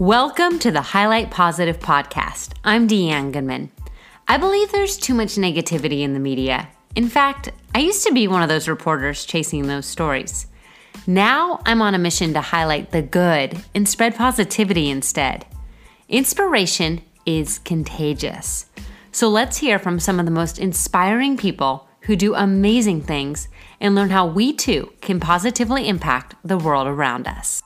Welcome to the Highlight Positive podcast. I'm Deanne Goodman. I believe there's too much negativity in the media. In fact, I used to be one of those reporters chasing those stories. Now I'm on a mission to highlight the good and spread positivity instead. Inspiration is contagious. So let's hear from some of the most inspiring people who do amazing things and learn how we too can positively impact the world around us.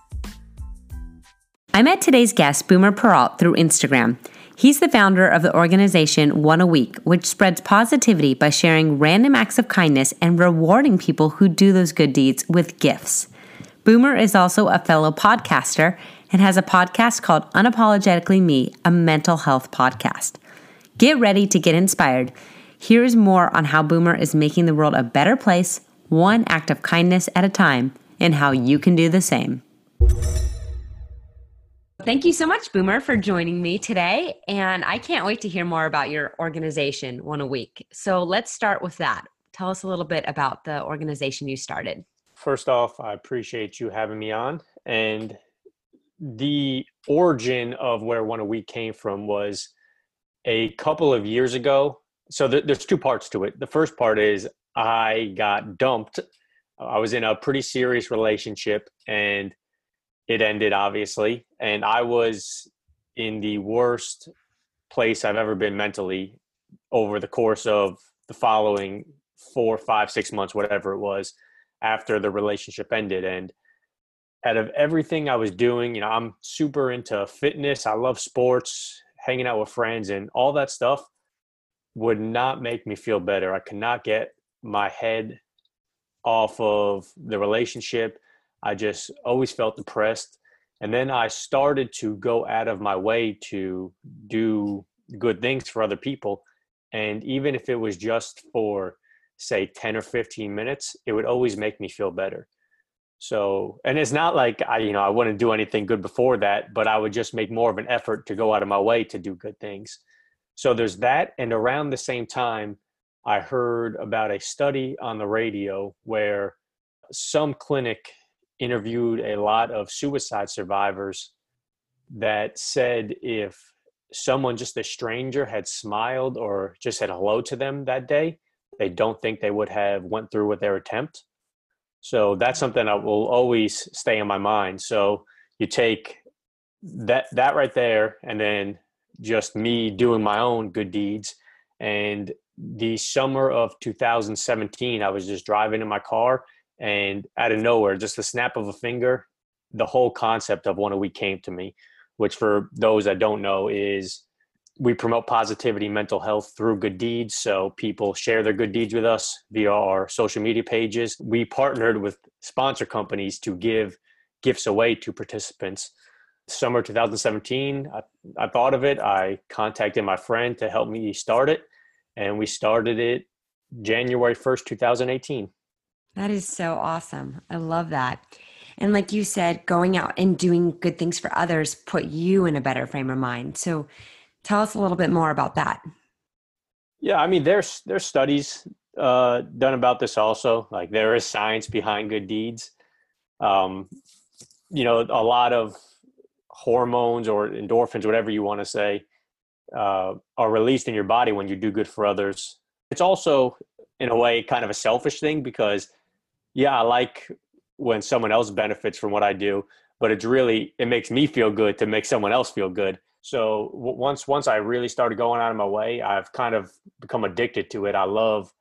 I met today's guest, Boomer Peralt, through Instagram. He's the founder of the organization One a Week, which spreads positivity by sharing random acts of kindness and rewarding people who do those good deeds with gifts. Boomer is also a fellow podcaster and has a podcast called Unapologetically Me, a mental health podcast. Get ready to get inspired. Here's more on how Boomer is making the world a better place, one act of kindness at a time, and how you can do the same. Thank you so much, Boomer, for joining me today. And I can't wait to hear more about your organization, One a Week. So let's start with that. Tell us a little bit about the organization you started. First off, I appreciate you having me on. And the origin of where One a Week came from was a couple of years ago. So th- there's two parts to it. The first part is I got dumped. I was in a pretty serious relationship and it ended obviously. And i was in the worst place i've ever been mentally over the course of the following four five six months whatever it was after the relationship ended. And out of everything i was doing you know i'm super into fitness. I love sports hanging out with friends and all that stuff would not make me feel better. I could not get my head off of the relationship I just always felt depressed. And then I started to go out of my way to do good things for other people. And even if it was just for, say, 10 or 15 minutes, it would always make me feel better. So, and it's not like I, you know, I wouldn't do anything good before that, but I would just make more of an effort to go out of my way to do good things. So there's that. And around the same time, I heard about a study on the radio where some clinic interviewed a lot of suicide survivors that said if someone just a stranger had smiled or just said hello to them that day they don't think they would have went through with their attempt. So that's something that will always stay in my mind. So you take that that right there and then just me doing my own good deeds. And the summer of 2017 i was just driving in my car and out of nowhere just the snap of a finger the whole concept of one a week came to me which for those that don't know is we promote positivity mental health through good deeds. So people share their good deeds with us via our social media pages. We partnered with sponsor companies to give gifts away to participants. Summer 2017 I, I thought of it. I contacted my friend to help me start it and we started it january 1st 2018 that is so awesome. I love that. And like you said, going out and doing good things for others put you in a better frame of mind. So tell us a little bit more about that. Yeah, I mean there's there's studies uh, done about this also. Like there is science behind good deeds. Um, you know, a lot of hormones or endorphins, whatever you want to say, uh, are released in your body when you do good for others. It's also, in a way, kind of a selfish thing because yeah, I like when someone else benefits from what I do, but it's really it makes me feel good to make someone else feel good. So once once I really started going out of my way, I've kind of become addicted to it. I love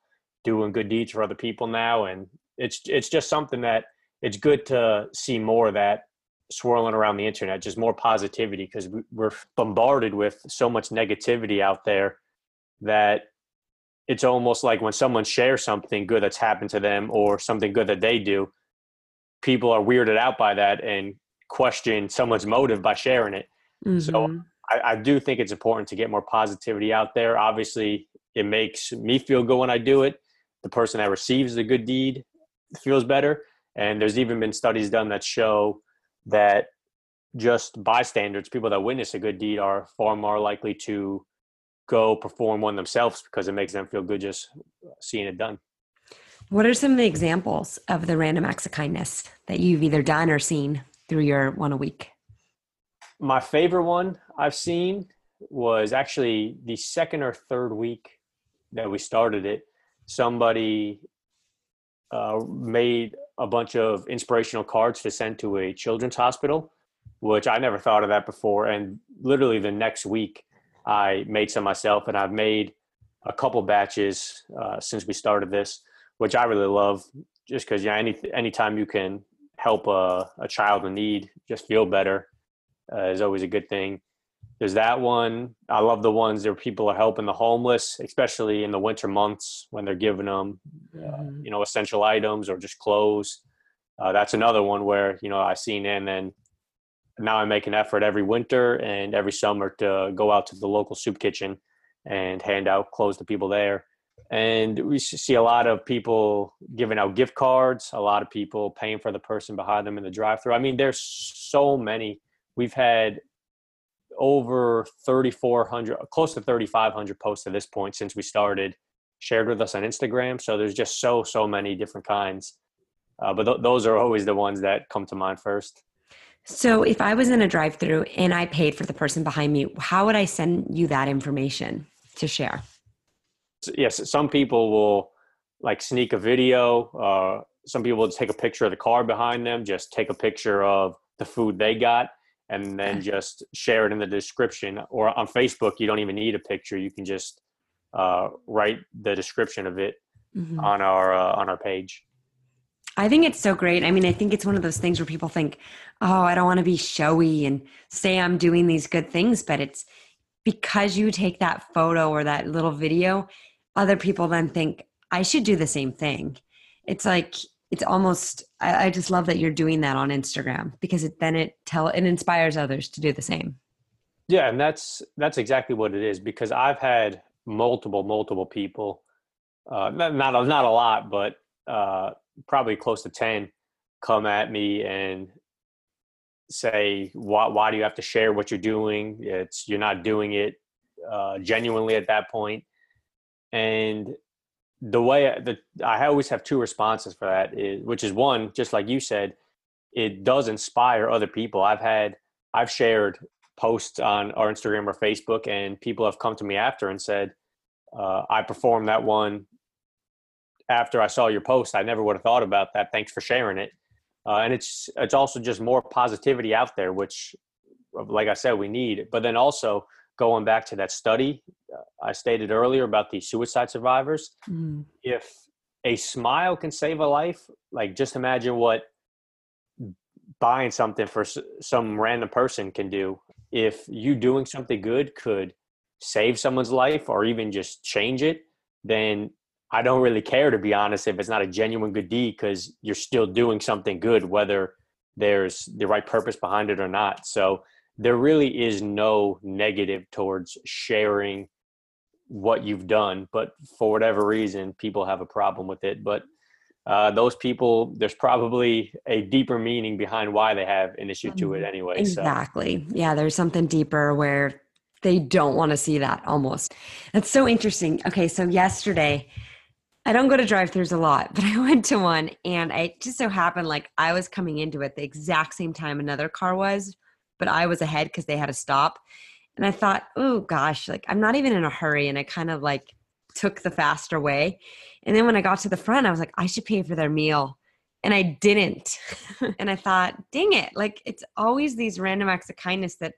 doing good deeds for other people now, and it's it's just something that it's good to see more of that swirling around the internet, just more positivity because we're bombarded with so much negativity out there that it's almost like when someone shares something good that's happened to them or something good that they do, people are weirded out by that and question someone's motive by sharing it. Mm-hmm. So I, I, do think it's important to get more positivity out there. Obviously, it makes me feel good when I do it. The person that receives the good deed feels better. And there's even been studies done that show that just bystanders, people that witness a good deed, are far more likely to go perform one themselves because it makes them feel good just seeing it done. What are some of the examples of the random acts of kindness that you've either done or seen through your one a week? my favorite one I've seen was actually the second or third week that we started it. Somebody uh, made a bunch of inspirational cards to send to a children's hospital, which I never thought of that before. And literally the next week, I made some myself, and I've made a couple batches uh, since we started this, which I really love. Just because yeah, any anytime you can help a, a child in need just feel better uh, is always a good thing. There's that one. I love the ones where people are helping the homeless, especially in the winter months when they're giving them, uh, mm-hmm. you know, essential items or just clothes. Uh, that's another one where you know I seen in and now I make an effort every winter and every summer to go out to the local soup kitchen and hand out clothes to people there. And we see a lot of people giving out gift cards, a lot of people paying for the person behind them in the drive-through. I mean, there's so many. We've had over 3,400, close to 3,500 posts at this point since we started, shared with us on Instagram. So there's just so, so many different kinds. Uh, but th- those are always the ones that come to mind first. So if I was in a drive through and I paid for the person behind me, how would I send you that information to share? Yes, some people will like sneak a video. Uh, some people will take a picture of the car behind them, just take a picture of the food they got and then just share it in the description or on facebook you don't even need a picture you can just uh, write the description of it mm-hmm. on our uh, on our page i think it's so great i mean i think it's one of those things where people think oh i don't want to be showy and say i'm doing these good things but it's because you take that photo or that little video other people then think i should do the same thing. It's like it's almost I, just love that you're doing that on instagram because it then it tell it inspires others to do the same. Yeah and that's that's exactly what it is because i've had multiple multiple people uh not not a, not a lot but uh probably close to 10 come at me and say why why do you have to share what you're doing it's you're not doing it uh genuinely at that point and the way that I always have two responses for that is, which is one, just like you said, it does inspire other people. I've had, I've shared posts on our Instagram or Facebook, and people have come to me after and said, uh, "I performed that one after I saw your post. I never would have thought about that. Thanks for sharing it." Uh, and it's it's also just more positivity out there, which, like I said, we need. But then also going back to that study uh, I stated earlier about the suicide survivors, mm. if a smile can save a life, like just imagine what buying something for some random person can do. If you doing something good could save someone's life or even just change it, then I don't really care to be honest if it's not a genuine good deed because you're still doing something good, whether there's the right purpose behind it or not. So there really is no negative towards sharing what you've done but for whatever reason people have a problem with it but uh, those people there's probably a deeper meaning behind why they have an issue to it mm-hmm. anyway exactly so. yeah there's something deeper where they don't want to see that almost that's so interesting okay so yesterday I don't go to drive-throughs a lot, but I went to one and I just so happened like I was coming into it the exact same time another car was but I was ahead because they had to stop. And I thought, oh gosh, like I'm not even in a hurry. And I kind of like took the faster way. And then when I got to the front, I was like, I should pay for their meal. And I didn't. and I thought, dang it. Like it's always these random acts of kindness that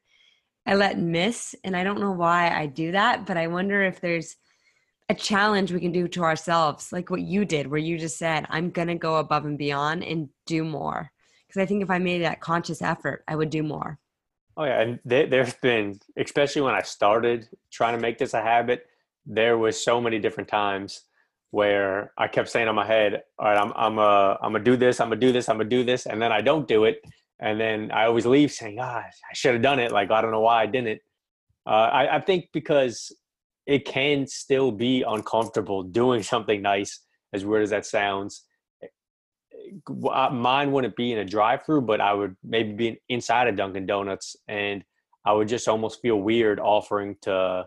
I let miss. And I don't know why I do that, but I wonder if there's a challenge we can do to ourselves, like what you did, where you just said, I'm going to go above and beyond and do more. Because I think if I made that conscious effort, I would do more. Oh yeah, and there, there's been, especially when I started trying to make this a habit, there was so many different times where I kept saying in my head, "All right, I'm I'm uh I'm gonna do this, I'm gonna do this, I'm gonna do this," and then I don't do it, and then I always leave saying, "Ah, I should have done it." Like I don't know why I didn't. Uh, I, I think because it can still be uncomfortable doing something nice, as weird as that sounds, mine wouldn't be in a drive-through, but I would maybe be inside a Dunkin' Donuts, and I would just almost feel weird offering to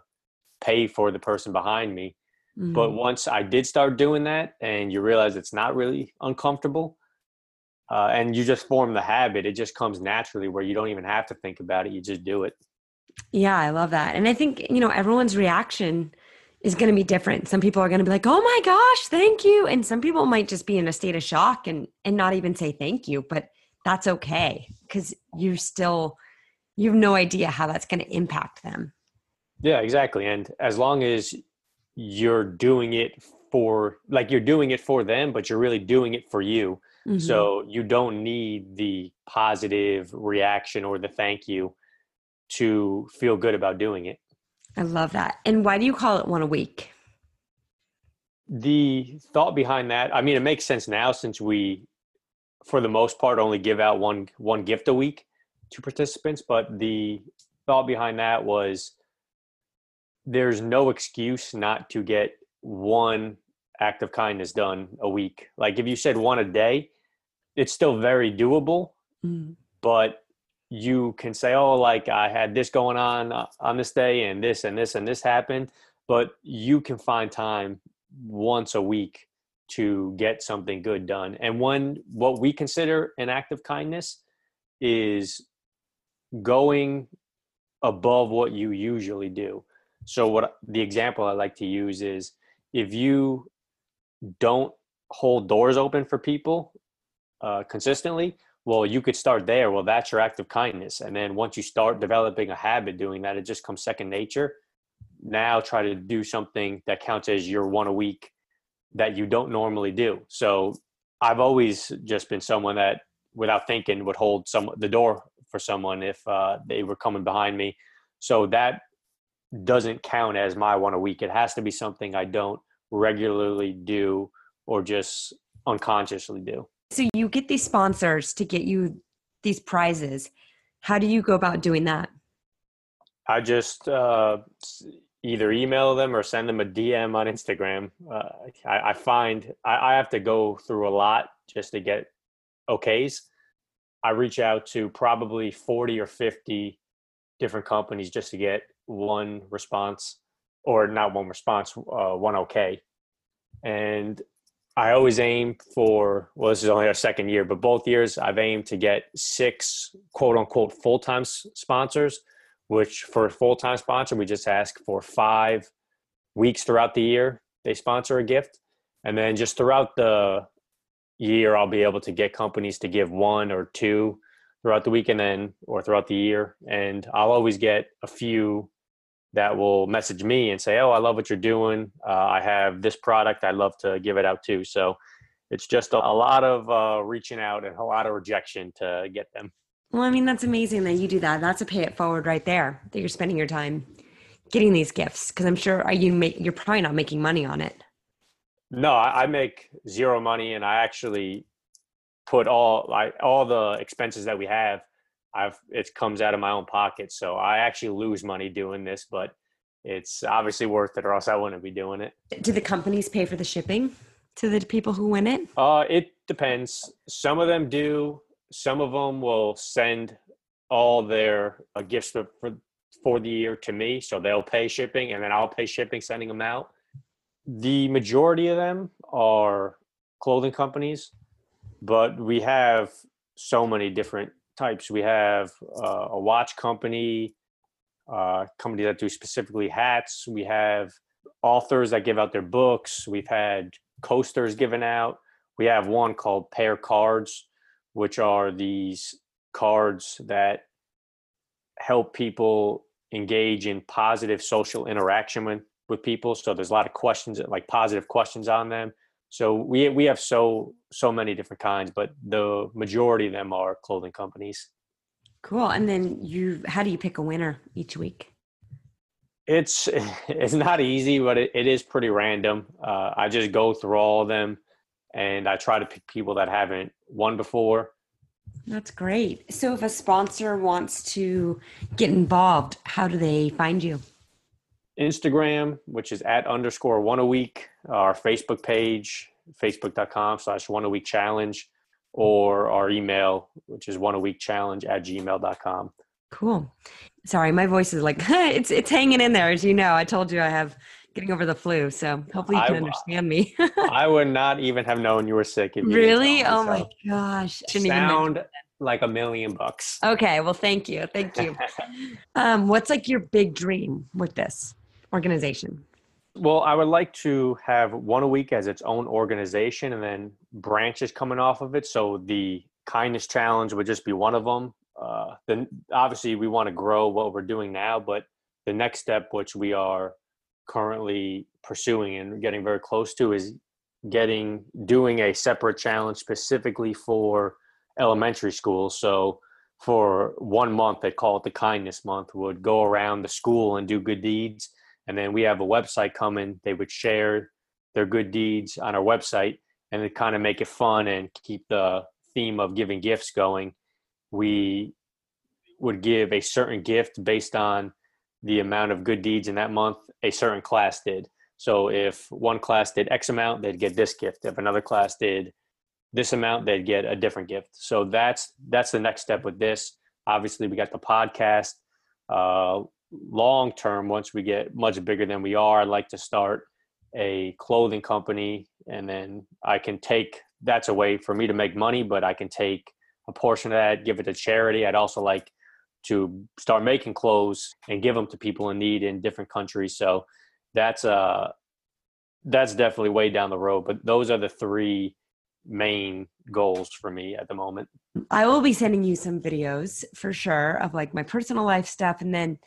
pay for the person behind me. Mm-hmm. But once I did start doing that, and you realize it's not really uncomfortable, uh, and you just form the habit. It just comes naturally where you don't even have to think about it. You just do it. Yeah, I love that. And I think, you know, everyone's reaction is going to be different. Some people are going to be like, "Oh my gosh, thank you." And some people might just be in a state of shock and and not even say thank you, but that's okay cuz you still you have no idea how that's going to impact them. Yeah, exactly. And as long as you're doing it for like you're doing it for them, but you're really doing it for you. Mm-hmm. So you don't need the positive reaction or the thank you to feel good about doing it. I love that. And why do you call it one a week? The thought behind that, I mean, it makes sense now since we, for the most part, only give out one one gift a week to participants. But the thought behind that was there's no excuse not to get one act of kindness done a week. Like if you said one a day, it's still very doable, mm. but you can say, oh, like I had this going on uh, on this day and this and this and this happened, but you can find time once a week to get something good done. And when what we consider an act of kindness is going above what you usually do. So what the example I like to use is if you don't hold doors open for people uh, consistently, well, you could start there. Well, that's your act of kindness. And then once you start developing a habit doing that, it just comes second nature. Now try to do something that counts as your one a week that you don't normally do. So I've always just been someone that without thinking would hold some the door for someone if uh, they were coming behind me. So that doesn't count as my one a week. It has to be something I don't regularly do or just unconsciously do. So you get these sponsors to get you these prizes. How do you go about doing that? I just uh, either email them or send them a DM on Instagram. Uh, I, I, find I, I have to go through a lot just to get okays. I reach out to probably 40 or 50 different companies just to get one response or not one response, uh, one okay. And I always aim for, well, this is only our second year, but both years I've aimed to get six quote unquote full time sponsors, which for a full time sponsor, we just ask for five weeks throughout the year. They sponsor a gift. And then just throughout the year, I'll be able to get companies to give one or two throughout the week and then, or throughout the year. And I'll always get a few that will message me and say, "Oh, I love what you're doing. Uh, I have this product. I'd love to give it out too." So it's just a, a lot of uh, reaching out and a lot of rejection to get them. Well, I mean, that's amazing that you do that. That's a pay it forward right there. That you're spending your time getting these gifts because I'm sure are you make, you're probably not making money on it. No, I, I make zero money, and I actually put all like all the expenses that we have I've it comes out of my own pocket, so I actually lose money doing this, but it's obviously worth it, or else I wouldn't be doing it. Do the companies pay for the shipping to the people who win it? Uh, it depends. Some of them do. Some of them will send all their uh, gifts for, for for the year to me, so they'll pay shipping, and then I'll pay shipping sending them out. The majority of them are clothing companies, but we have so many different types. We have uh, a watch company, uh, company that do specifically hats. We have authors that give out their books. We've had coasters given out. We have one called Pair Cards, which are these cards that help people engage in positive social interaction with, with people. So there's a lot of questions, like positive questions on them. So we we have so so many different kinds, but the majority of them are clothing companies. Cool. And then you, how do you pick a winner each week? It's it's not easy, but it, it is pretty random. Uh, I just go through all of them, and I try to pick people that haven't won before. That's great. So, if a sponsor wants to get involved, how do they find you? Instagram, which is at underscore one a week, our Facebook page, facebook.com slash one a week challenge, or our email, which is one a week challenge at gmail.com. Cool. Sorry, my voice is like it's it's hanging in there. As you know, I told you I have getting over the flu, so hopefully you can I- understand me. I would not even have known you were sick. If you really? Oh my so gosh! Even Sound like a million bucks. Okay, well, thank you, thank you. um, what's like your big dream with this organization? Well, I would like to have one a week as its own organization and then branches coming off of it. So the kindness challenge would just be one of them. Uh, then obviously we want to grow what we're doing now, but the next step, which we are currently pursuing and getting very close to, is getting doing a separate challenge specifically for elementary schools. So for one month, they call it the kindness month, would go around the school and do good deeds and then we have a website coming. They would share their good deeds on our website and to kind of make it fun and keep the theme of giving gifts going. We would give a certain gift based on the amount of good deeds in that month a certain class did. So if one class did x amount they'd get this gift. If another class did this amount they'd get a different gift. So that's that's the next step with this. Obviously we got the podcast uh, long term once we get much bigger than we are i'd like to start a clothing company and then i can take that's a way for me to make money but i can take a portion of that give it to charity i'd also like to start making clothes and give them to people in need in different countries so that's uh that's definitely way down the road but those are the three main goals for me at the moment I will be sending you some videos for sure of like my personal life stuff. And then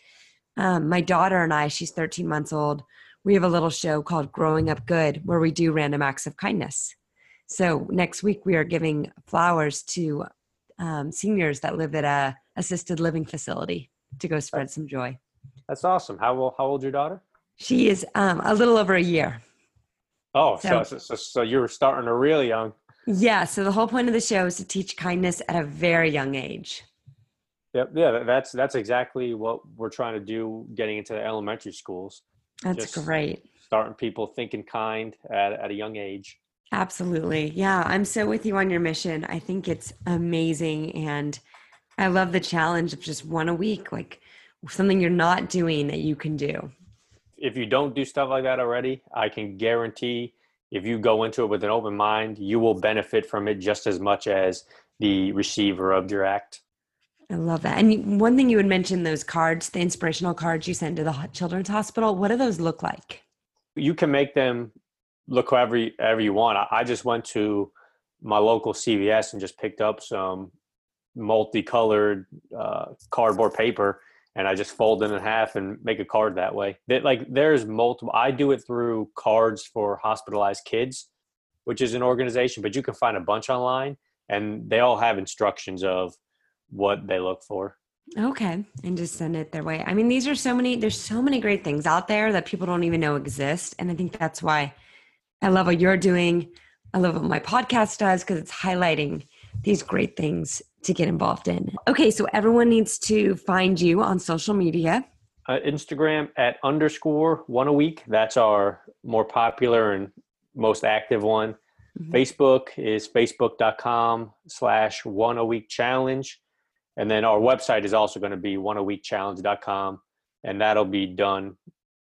um, my daughter and I, she's 13 months old, we have a little show called Growing Up Good where we do random acts of kindness. So next week we are giving flowers to um, seniors that live at a assisted living facility to go spread some joy. that's awesome how, old- how old's your daughter She is um, a little over a year. oh so, So- so, so, so you're starting her really young Yeah. So the whole point of the show is to teach kindness at a very young age. Yep. Yeah. That's that's exactly what we're trying to do. Getting into the elementary schools, That's Just- great. starting people thinking kind at, at a young age. Absolutely. Yeah, I'm so with you on your mission. I think it's amazing. And I love the challenge of just one a week, like something you're not doing that you can do. If you don't do stuff like that already, I can guarantee if you go into it with an open mind, you will benefit from it just as much as the receiver of your act. I love that. And one thing you had mentioned those cards, the inspirational cards you send to the children's hospital. What do those look like? You can make them look however you, however you want. I, I just went to my local CVS and just picked up some multicolored uh, cardboard paper and I just fold it in half and make a card that way. That like there's multiple. I do it through cards for hospitalized kids, which is an organization, but you can find a bunch online, and they all have instructions of what they look for. Okay. And just send it their way. I mean, these are so many, there's so many great things out there that people don't even know exist. And I think that's why I love what you're doing. I love what my podcast does because it's highlighting these great things to get involved in. Okay. So everyone needs to find you on social media. Uh, Instagram at underscore one a week. That's our more popular and most active one. Mhm. Facebook is facebook.com slash one a week challenge. And then our website is also going to be one a week challenge.com. And that'll be done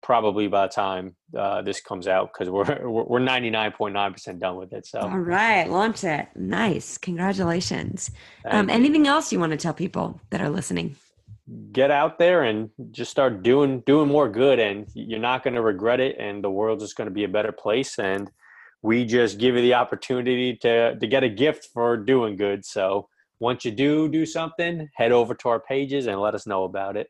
probably by the time uh, this comes out because we're, we're we're 99.9% done with it. So All right. Launch it. Nice. Congratulations. Um, anything else you want to tell people that are listening? get out there and just start doing doing more good and you're not going to regret it and the world's just going to be a better place and we just give you the opportunity to to get a gift for doing good so once you do do something head over to our pages and let us know about it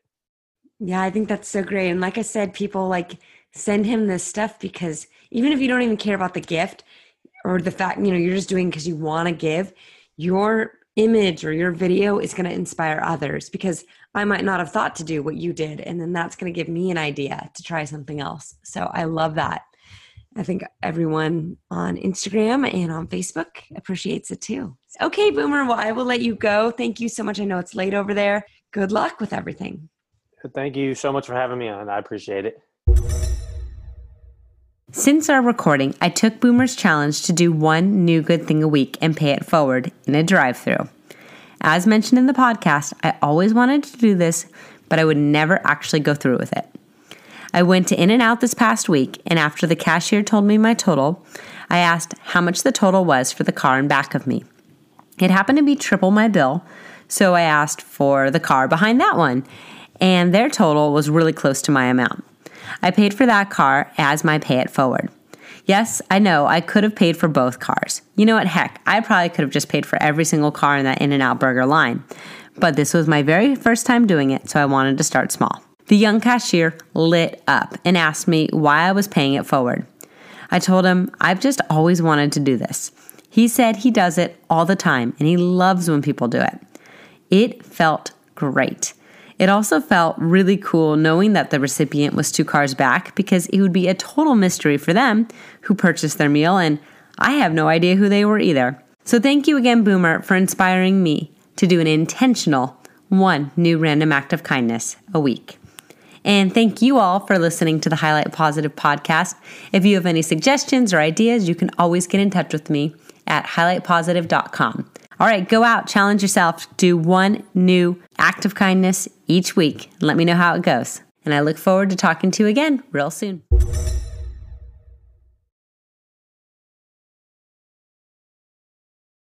Yeah, I think that's so great. And like I said, people like send him this stuff because even if you don't even care about the gift or the fact, you know, you're just doing because you want to give, your image or your video is going to inspire others because I might not have thought to do what you did. And then that's going to give me an idea to try something else. So I love that. I think everyone on Instagram and on Facebook appreciates it too. Okay, Boomer. Well, I will let you go. Thank you so much. I know it's late over there. Good luck with everything. thank you so much for having me on i appreciate it Since our recording, I took Boomer's challenge to do one new good thing a week and pay it forward in a drive through. As mentioned in the podcast, I always wanted to do this, but I would never actually go through with it. I went to In N Out this past week, and after the cashier told me my total, I asked how much the total was for the car in back of me. It happened to be triple my bill, so I asked for the car behind that one, and their total was really close to my amount. I paid for that car as my pay it forward. Yes, I know I could have paid for both cars. You know what? Heck, I probably could have just paid for every single car in that In N Out burger line. But this was my very first time doing it, so I wanted to start small. The young cashier lit up and asked me why I was paying it forward. I told him I've just always wanted to do this. He said he does it all the time and he loves when people do it. It felt great. It also felt really cool knowing that the recipient was two cars back because it would be a total mystery for them who purchased their meal, and I have no idea who they were either. So thank you again, Boomer, for inspiring me to do an intentional one new random act of kindness a week. And thank you all for listening to the Highlight Positive podcast. If you have any suggestions or ideas, you can always get in touch with me at highlightpositive.com. All right, go out, challenge yourself, do one new act of kindness each week, let me know how it goes. And I look forward to talking to you again real soon.